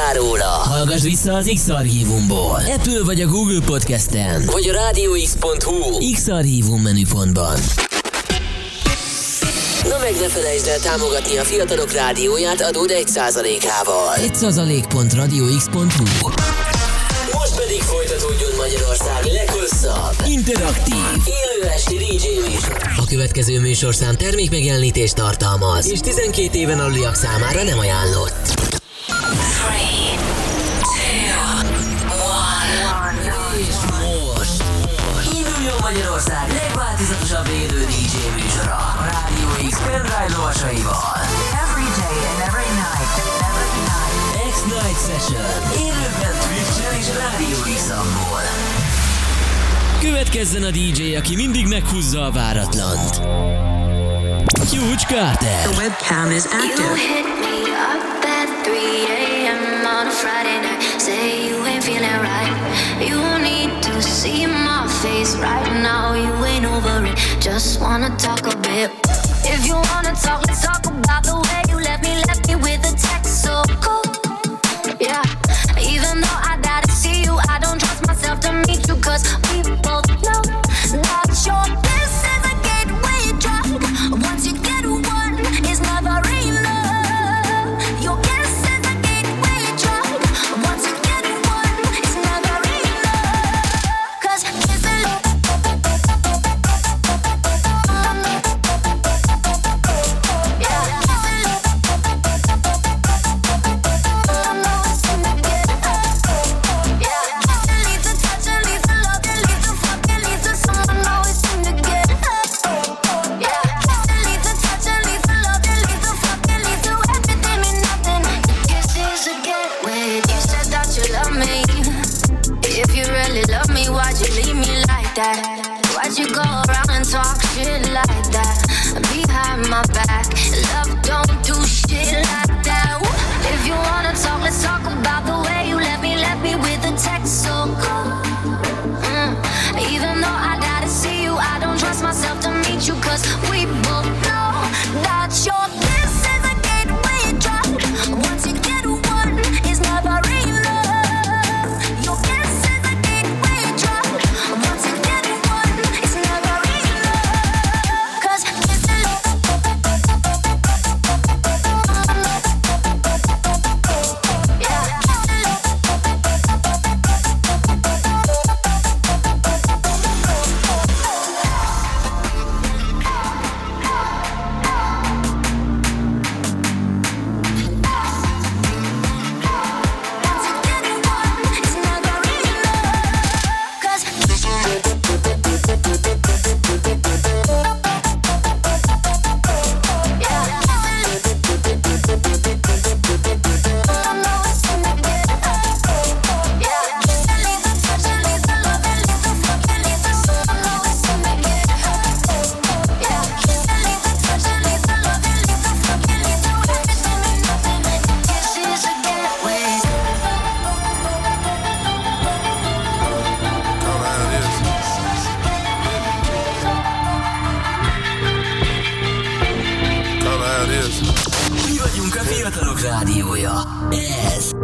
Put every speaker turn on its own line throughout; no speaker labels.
hallottál róla, hallgass vissza az X-Archívumból. Apple vagy a Google Podcast-en, vagy a rádióx.hu X-Archívum menüpontban. Na meg ne felejtsd el támogatni a fiatalok rádióját adód 1%-ával. 1%.radiox.hu Most pedig folytatódjon Magyarország leghosszabb, interaktív, élő esti DJ műsor. A következő műsorszám termékmegjelenítést tartalmaz, és 12 éven aluliak számára nem ajánlott. És most induljon Magyarország legváltozatosabb élő DJ műsora a Rádió X pendrive lovasaival.
Every day and every night, every night.
X-Night Session élőben Twitch-en és Rádió X-amból. Következzen a DJ, aki mindig meghúzza a váratlant. Huge Carter.
The webcam is active.
Friday night. Say you ain't feeling right. You need to see my face right now. You ain't over it. Just wanna talk a bit. If you wanna talk, let's talk about the way you left me, left me with a text so cool. Yeah. Even though I gotta see you, I don't trust myself to meet you, cause we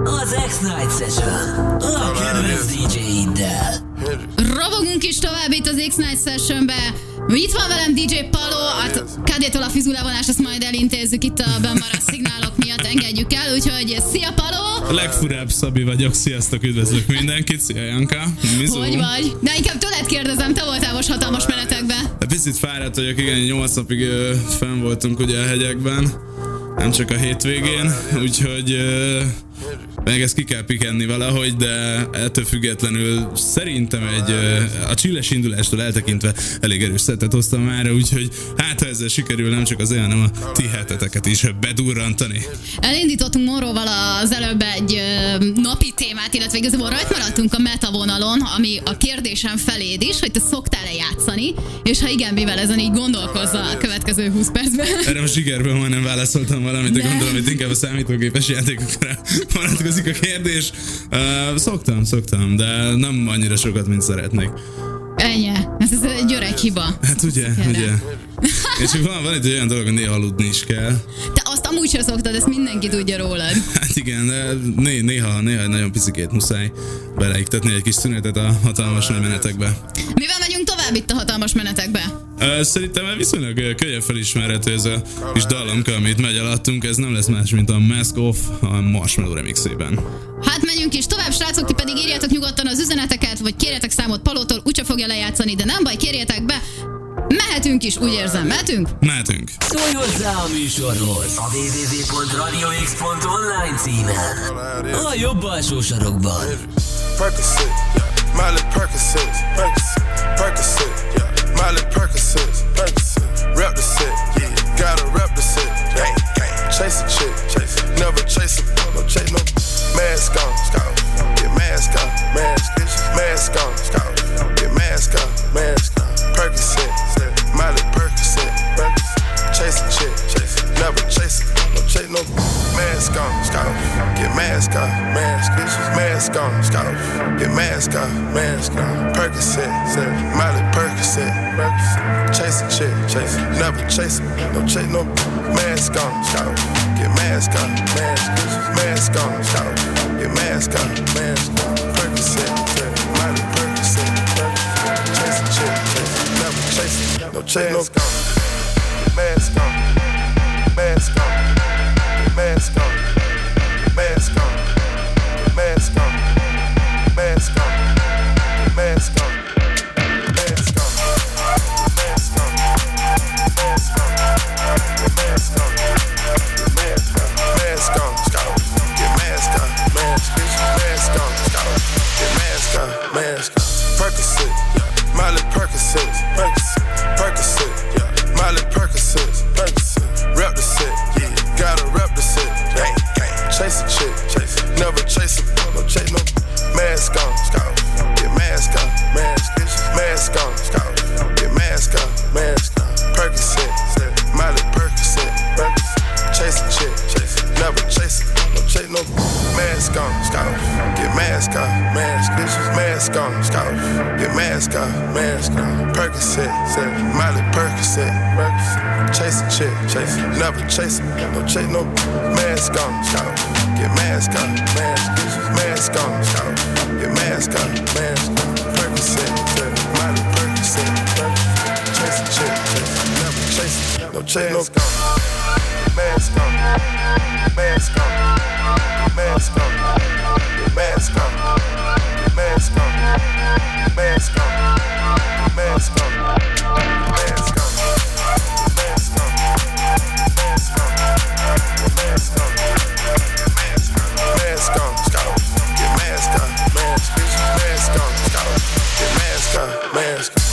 az X-Night Session. A kedvenc DJ-iddel.
Robogunk is tovább itt az X-Night Sessionbe. Itt van velem DJ Palo, a kadétól a fizulevonás, azt majd elintézzük itt a bemaradt szignálok miatt, engedjük el, úgyhogy szia Palo!
A legfurább Szabi vagyok, sziasztok, üdvözlök mindenkit, szia Janka, Mizu.
Hogy vagy? De inkább tőled kérdezem, te voltál most hatalmas menetekben.
Picit fáradt vagyok, igen, 8 napig ö, fenn voltunk ugye a hegyekben, nem csak a hétvégén, úgyhogy ö, meg ezt ki kell pikenni valahogy, de ettől függetlenül szerintem egy a csilles indulástól eltekintve elég erős szetet hoztam már, úgyhogy hát ha ezzel sikerül nem csak az olyan, hanem a ti heteteket is bedurrantani.
Elindítottunk Moróval az előbb egy napi témát, illetve igazából rajt maradtunk a meta vonalon, ami a kérdésem feléd is, hogy te szoktál-e játszani, és ha igen, mivel ezen így gondolkozza a következő 20 percben.
Erre most sikerben majdnem válaszoltam valamit, de
De.
gondolom, hogy inkább a számítógépes játékokra vonatkozik a kérdés. Uh, szoktam, szoktam, de nem annyira sokat, mint szeretnék.
Ennyi. Ez, ez egy öreg hiba.
Hát ugye, ugye. És van, van egy olyan dolog, hogy néha aludni is kell.
Te azt amúgy sem szoktad, ezt mindenki tudja rólad.
Hát igen, de né- néha, néha nagyon picikét muszáj beleiktetni egy kis szünetet a hatalmas nagy menetekbe.
Mivel megyünk tovább itt a hatalmas menetekbe?
Szerintem viszonylag könnyen felismerhető ez a kis dallamka, amit megy alattunk, ez nem lesz más, mint a Mask Off a Marshmallow remixében.
Hát menjünk is tovább, srácok, ti pedig írjátok nyugodtan az üzeneteket, vagy kérjetek számot Palótól, úgyse fogja lejátszani, de nem baj, kérjetek be. Mehetünk is, úgy érzem, mehetünk?
Mehetünk!
Szólj hozzá a műsorhoz a www.radiox.online címen. A jobb alsó sarokban.
Percocet, yeah. Miley Percocet, Percocet, Percocet, yeah. Miley Percocets. mask on, your mask on, mask on. Percocet, Molly Percocet, chase a chick, never chase it, no chase. No. Mask on, mask on, mask on, mask on, mask on, mask on, mask on, mask on. Mask on, mask on, mask on mask on, scout, get mask on, mask, bitch, mask on, scout, get mask on, mask on.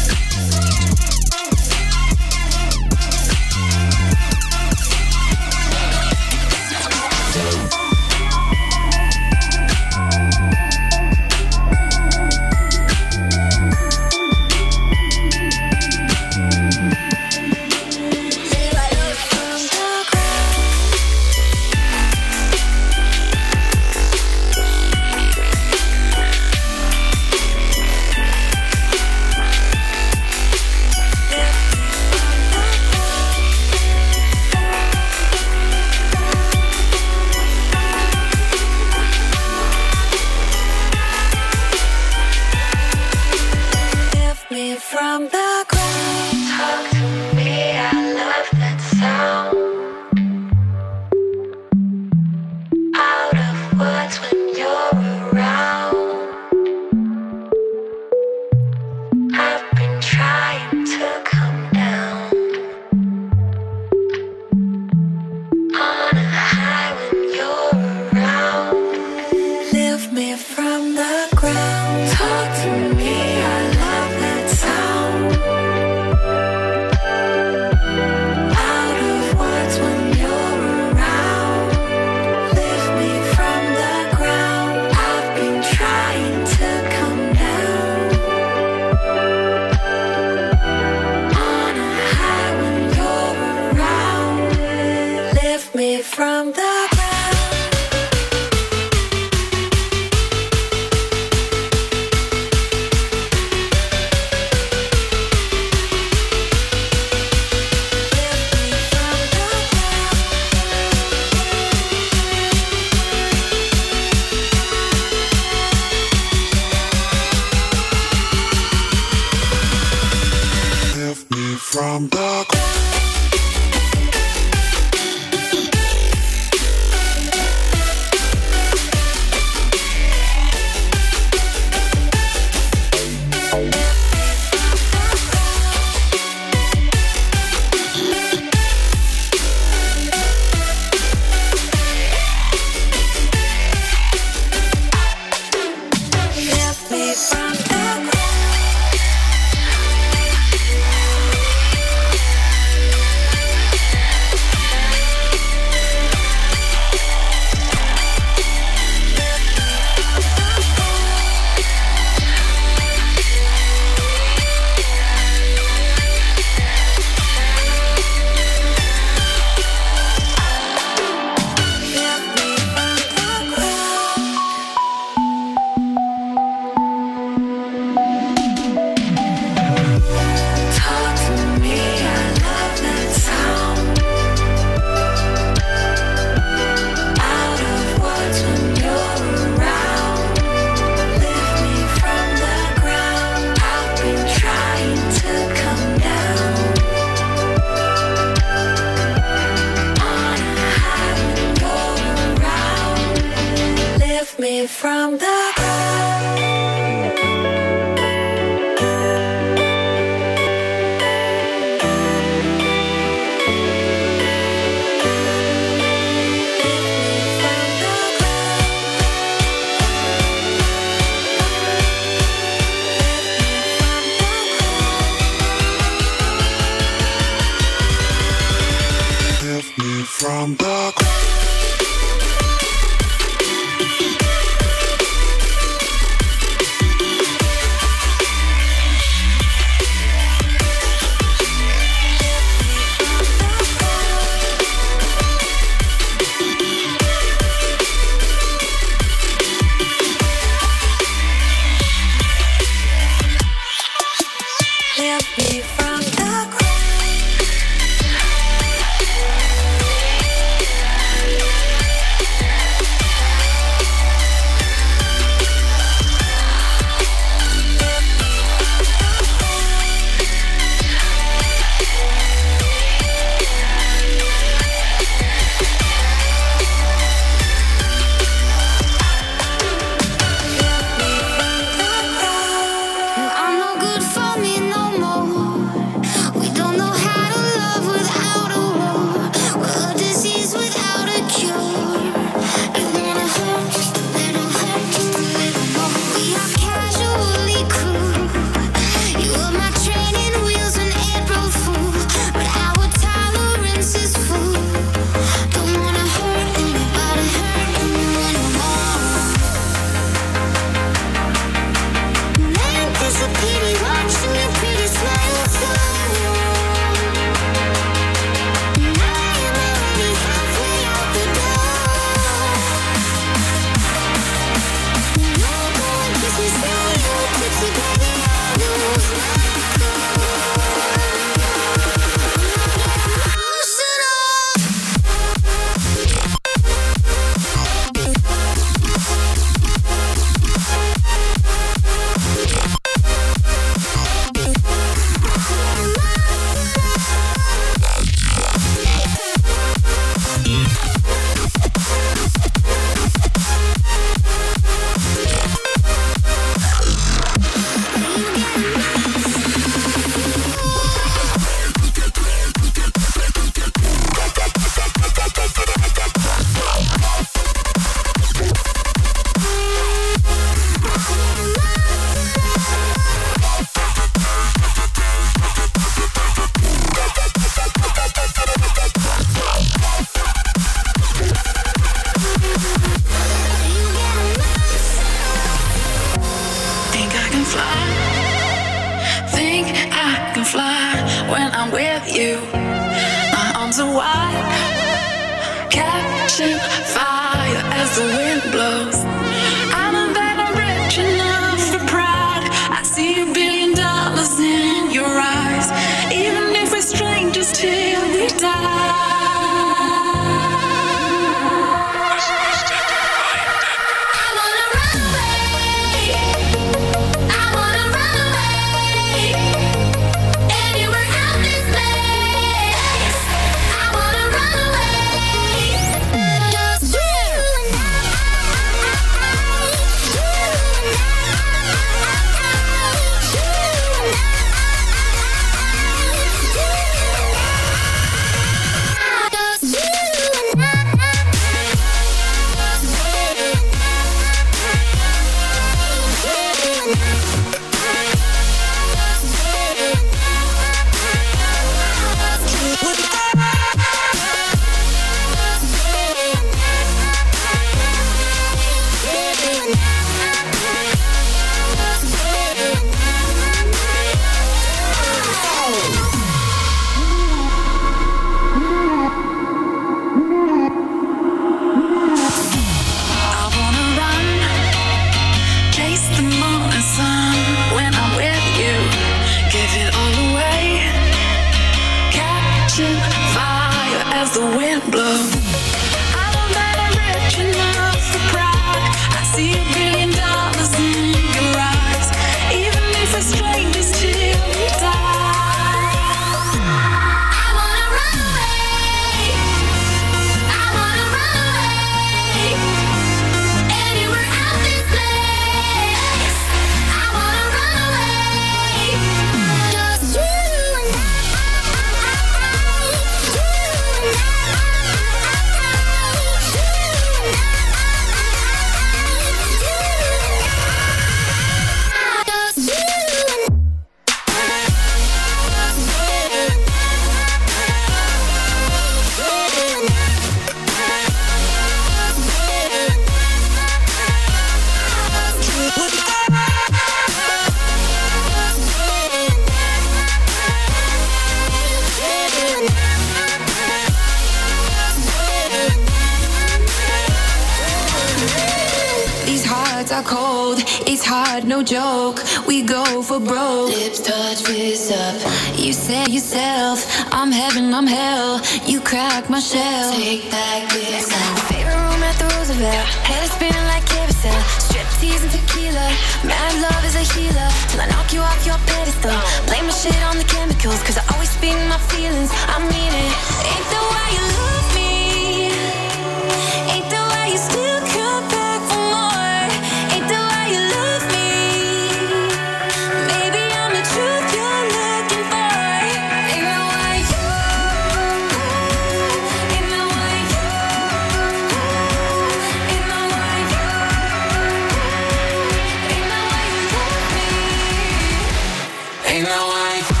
Ain't no way.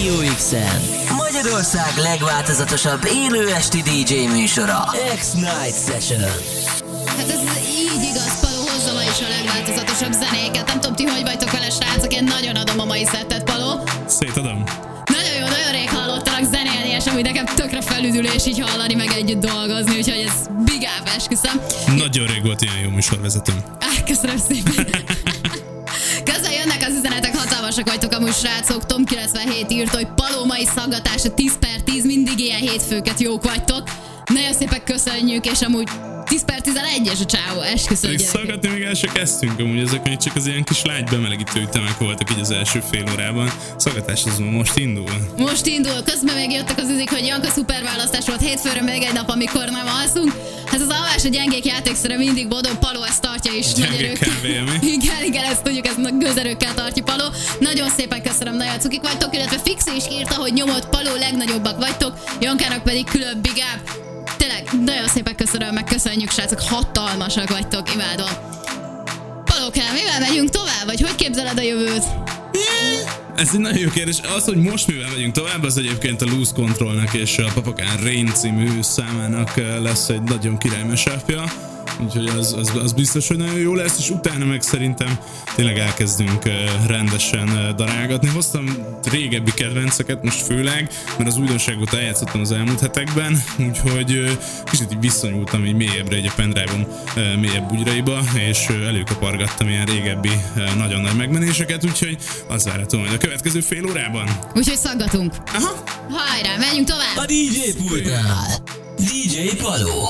Rádió x Magyarország legváltozatosabb élő esti DJ műsora. X-Night Session.
Hát ez így igaz, Paló hozza ma is a legváltozatosabb zenéket. Nem tudom, ti hogy vagytok vele, srácok, én nagyon adom a mai szettet, Paló.
Szétadom.
Nagyon jó, nagyon rég hallottalak zenélni, és amúgy nekem tökre felüdülés így hallani, meg együtt dolgozni, úgyhogy ez bigább esküszöm.
Nagyon rég volt ilyen jó műsorvezetőm.
Köszönöm szépen. Hatalmasak vagytok amúgy srácok. Tom 97 írt, hogy Paló mai szaggatása 10 per 10, mindig ilyen hétfőket jók vagytok. Nagyon szépen köszönjük, és amúgy 10 per 11-es a csávó, esküszöm
Még szaggatni még el se kezdtünk, amúgy ezek még csak az ilyen kis lágy bemelegítő ütemek voltak így az első fél órában. Szaggatás az most indul.
Most indul, közben még jöttek az üzik, hogy Janka szuper választás volt hétfőre még egy nap, amikor nem alszunk. Hát az alvás a gyengék játékszere mindig bodog, Paló ezt tartja is.
Gyengék
nagy erők-
kávé, mi?
Igen, igen, ezt tudjuk, ezt a gőzerőkkel tartja Paló. Nagyon szépen köszönöm, nagyon cukik vagytok, illetve Fixi is írta, hogy nyomott Paló, legnagyobbak vagytok, Jankának pedig külön big up. Tényleg, nagyon szépen köszönöm, meg köszönjük, srácok, hatalmasak vagytok, imádom. Palókám, mivel megyünk tovább, vagy hogy képzeled a jövőt?
Ez egy nagyon jó kérdés. Az, hogy most mivel megyünk tovább, az egyébként a Loose Controlnak és a Papakán Rain című számának eh, lesz egy nagyon király mashup-ja. Úgyhogy az, az, az, biztos, hogy nagyon jó lesz, és utána meg szerintem tényleg elkezdünk rendesen darálgatni. Hoztam régebbi kedvenceket most főleg, mert az újdonságot eljátszottam az elmúlt hetekben, úgyhogy kicsit így visszanyúltam így mélyebbre egy a pendrive-om mélyebb bugyraiba, és előkapargattam ilyen régebbi nagyon nagy megmenéseket, úgyhogy az várható majd a következő fél órában.
Úgyhogy szaggatunk.
Aha.
Hajrá, menjünk tovább!
A DJ pultnál DJ Paló.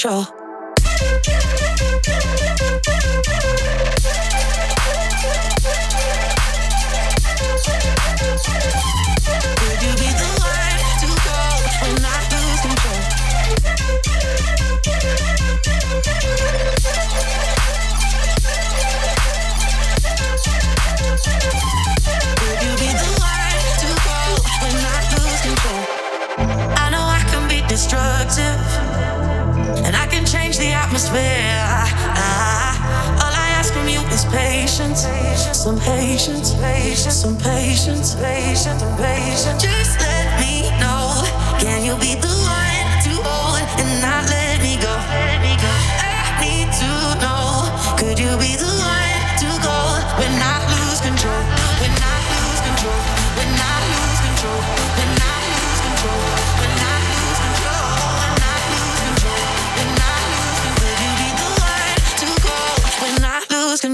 Control. Could you be the one to control? Could you be the one to control? I know I can be destructive, atmosphere. Ah, all I ask from you is patience, some patience, patience, some patience, patience, patience. Just let me know, can you be the one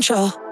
control?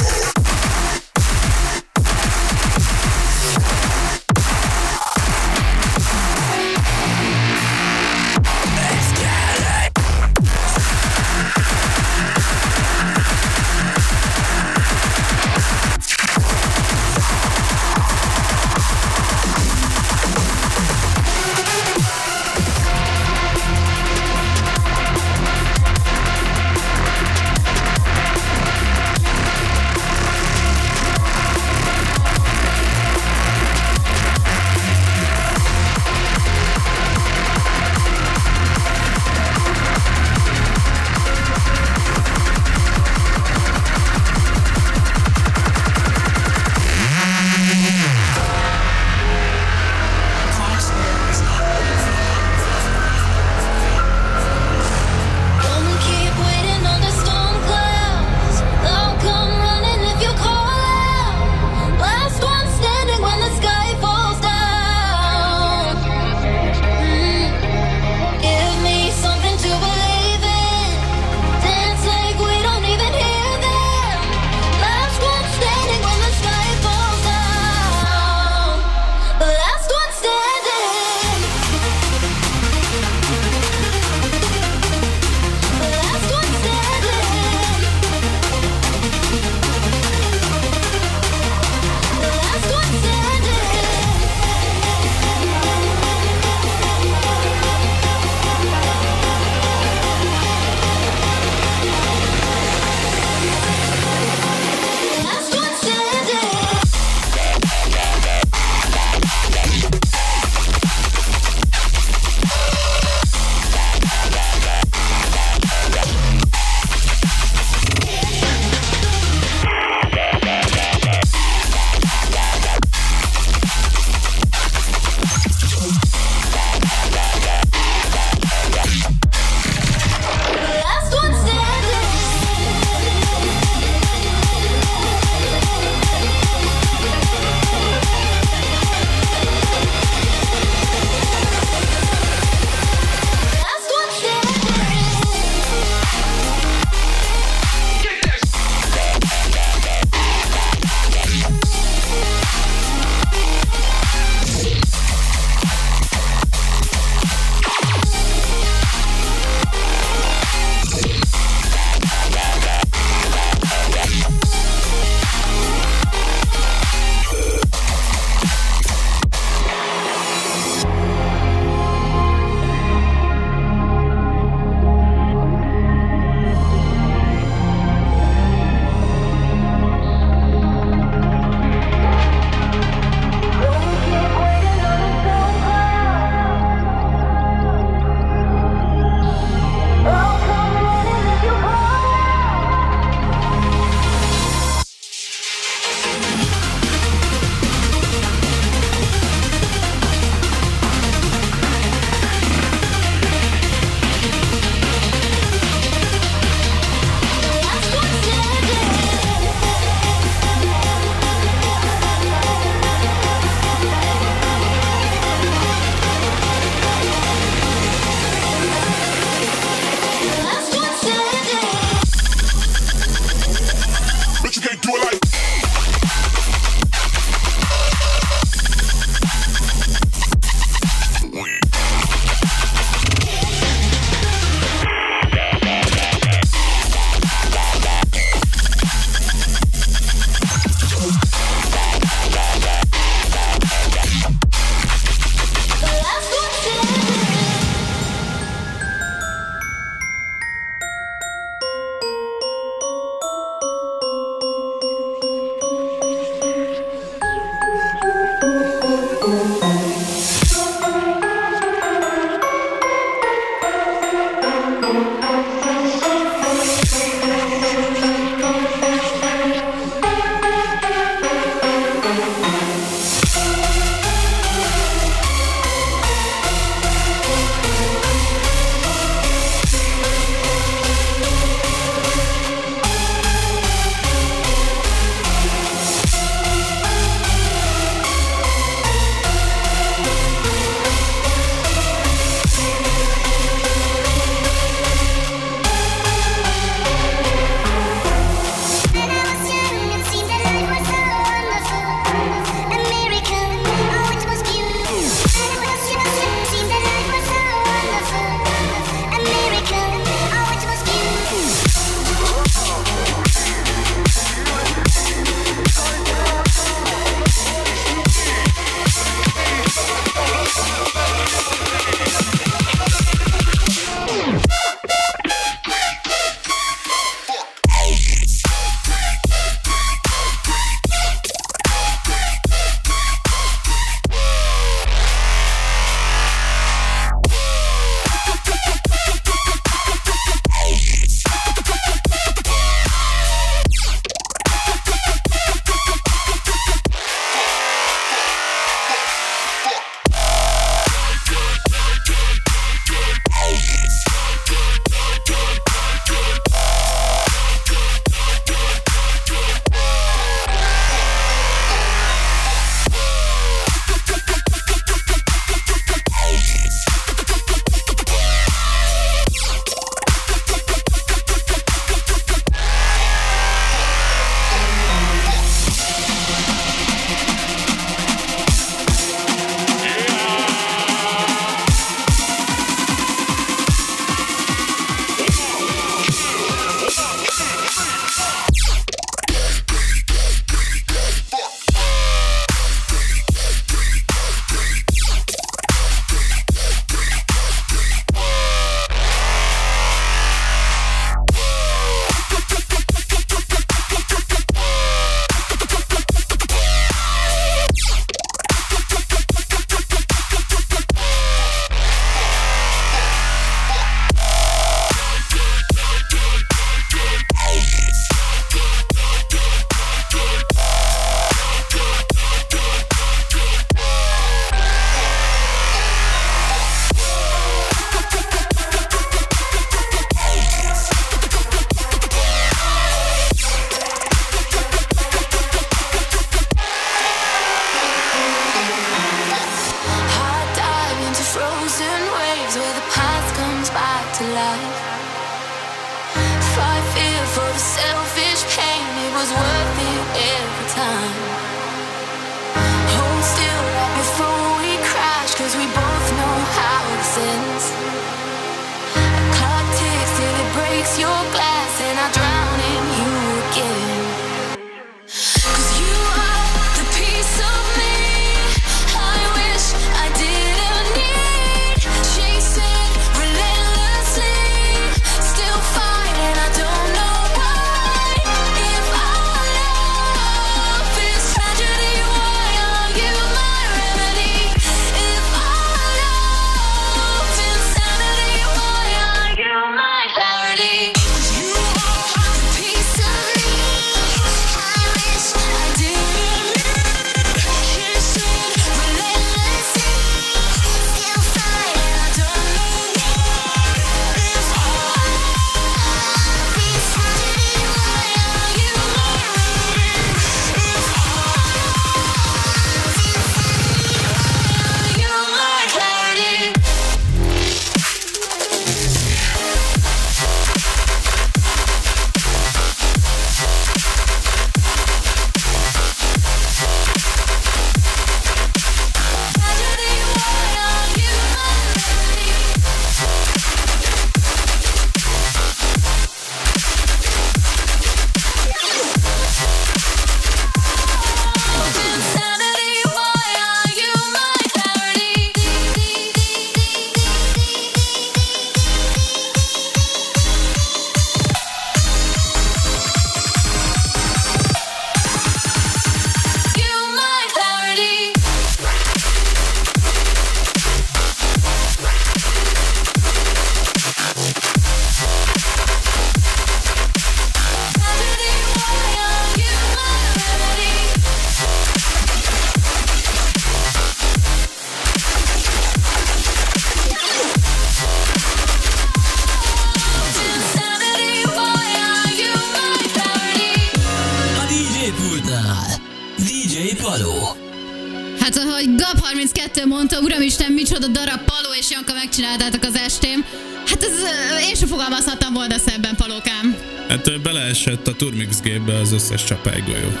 Beleesett a Turmix gépbe az összes csapálygolyó.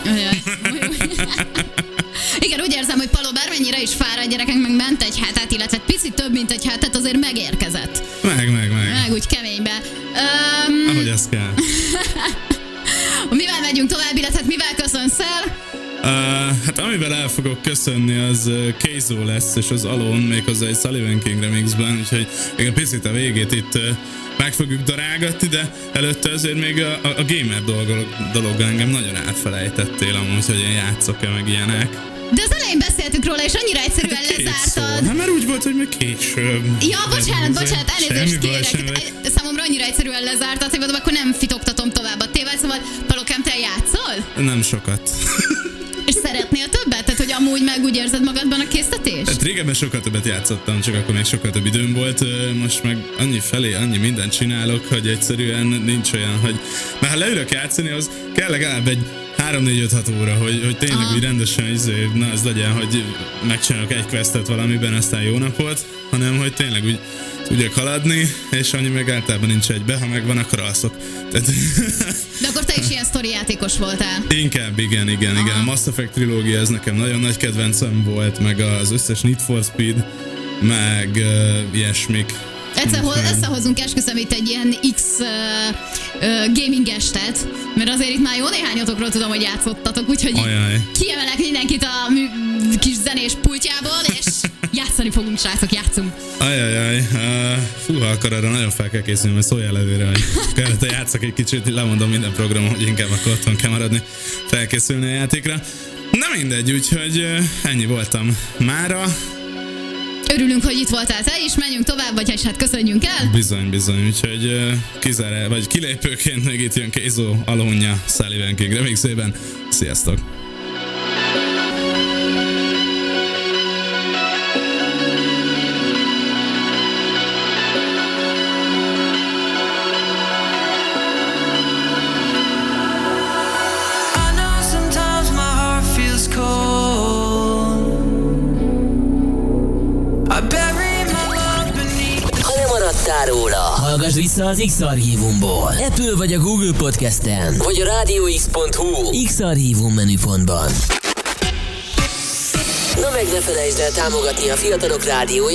Igen, úgy érzem, hogy Paló bármennyire is fáradt gyerekek, meg ment egy hetet, illetve picit több, mint egy hetet, azért megérkezett.
Meg, meg, meg.
Meg úgy keménybe. Um,
Ahogy ez kell.
mivel megyünk tovább, illetve hát mivel köszönsz el?
Uh, hát amivel el fogok köszönni, az Keizo lesz, és az Alone, méghozzá egy Sullivan King remixben, úgyhogy még a picit a végét itt meg fogjuk darálgatni, de előtte azért még a, a, a gamer dolog, dologgal engem nagyon elfelejtettél amúgy, hogy én játszok-e meg ilyenek.
De az elején beszéltük róla, és annyira egyszerűen
szó.
lezártad.
Hát mert úgy volt, hogy még később.
Ja, bocsánat, bocsánat, elnézést kérek.
baj.
Számomra annyira egyszerűen lezártad, hogy mondom, akkor nem fitoktatom tovább a tévát, szóval Palokám, te játszol?
Nem sokat.
És szeretnél többet? Tehát, hogy amúgy meg úgy érzed magadban a késztetést?
Hát régebben sokkal többet játszottam, csak akkor még sokkal több időm volt. Most meg annyi felé, annyi mindent csinálok, hogy egyszerűen nincs olyan, hogy... Mert ha leülök játszani, az kell legalább egy 3-4-5-6 óra, hogy, hogy tényleg
Aha.
úgy rendesen izé, na az legyen, hogy megcsinálok egy questet valamiben, aztán jó napot, hanem hogy tényleg úgy tudjak haladni, és annyi meg általában nincs egybe, ha megvan, akkor alszok. Tehát,
De akkor te is ilyen sztori játékos voltál.
Inkább igen, igen, igen. A Mass Effect trilógia ez nekem nagyon nagy kedvencem volt, meg az összes Need for Speed, meg uh, ilyesmik.
Egyszer ho-
Úgyhogy-
összehozunk esküszöm itt egy ilyen X uh, uh, gaming estet, mert azért itt már jó néhányatokról tudom, hogy játszottatok, úgyhogy
Ajaj.
kiemelek mindenkit a kis zenés pultjából, és játszani fogunk, srácok, játszunk.
Ajajaj, uh, fú, ha akar arra nagyon fel kell készülni, mert szóljál előre, hogy kellett játszak egy kicsit, lemondom minden programon, hogy inkább akkor otthon kell maradni, felkészülni a játékra. Na mindegy, úgyhogy ennyi voltam mára.
Örülünk, hogy itt voltál te is, menjünk tovább, vagy hát köszönjünk el.
Bizony, bizony, úgyhogy uh, kizár, vagy kilépőként még itt jön Kézó Alónja Sullivan King remixében. Sziasztok!
Hallgass vissza az X-Archívumból. Apple vagy a Google Podcasten, vagy a rádióx.hu X-Archívum menüpontban. Na meg ne felejtsd el támogatni a fiatalok rádióját,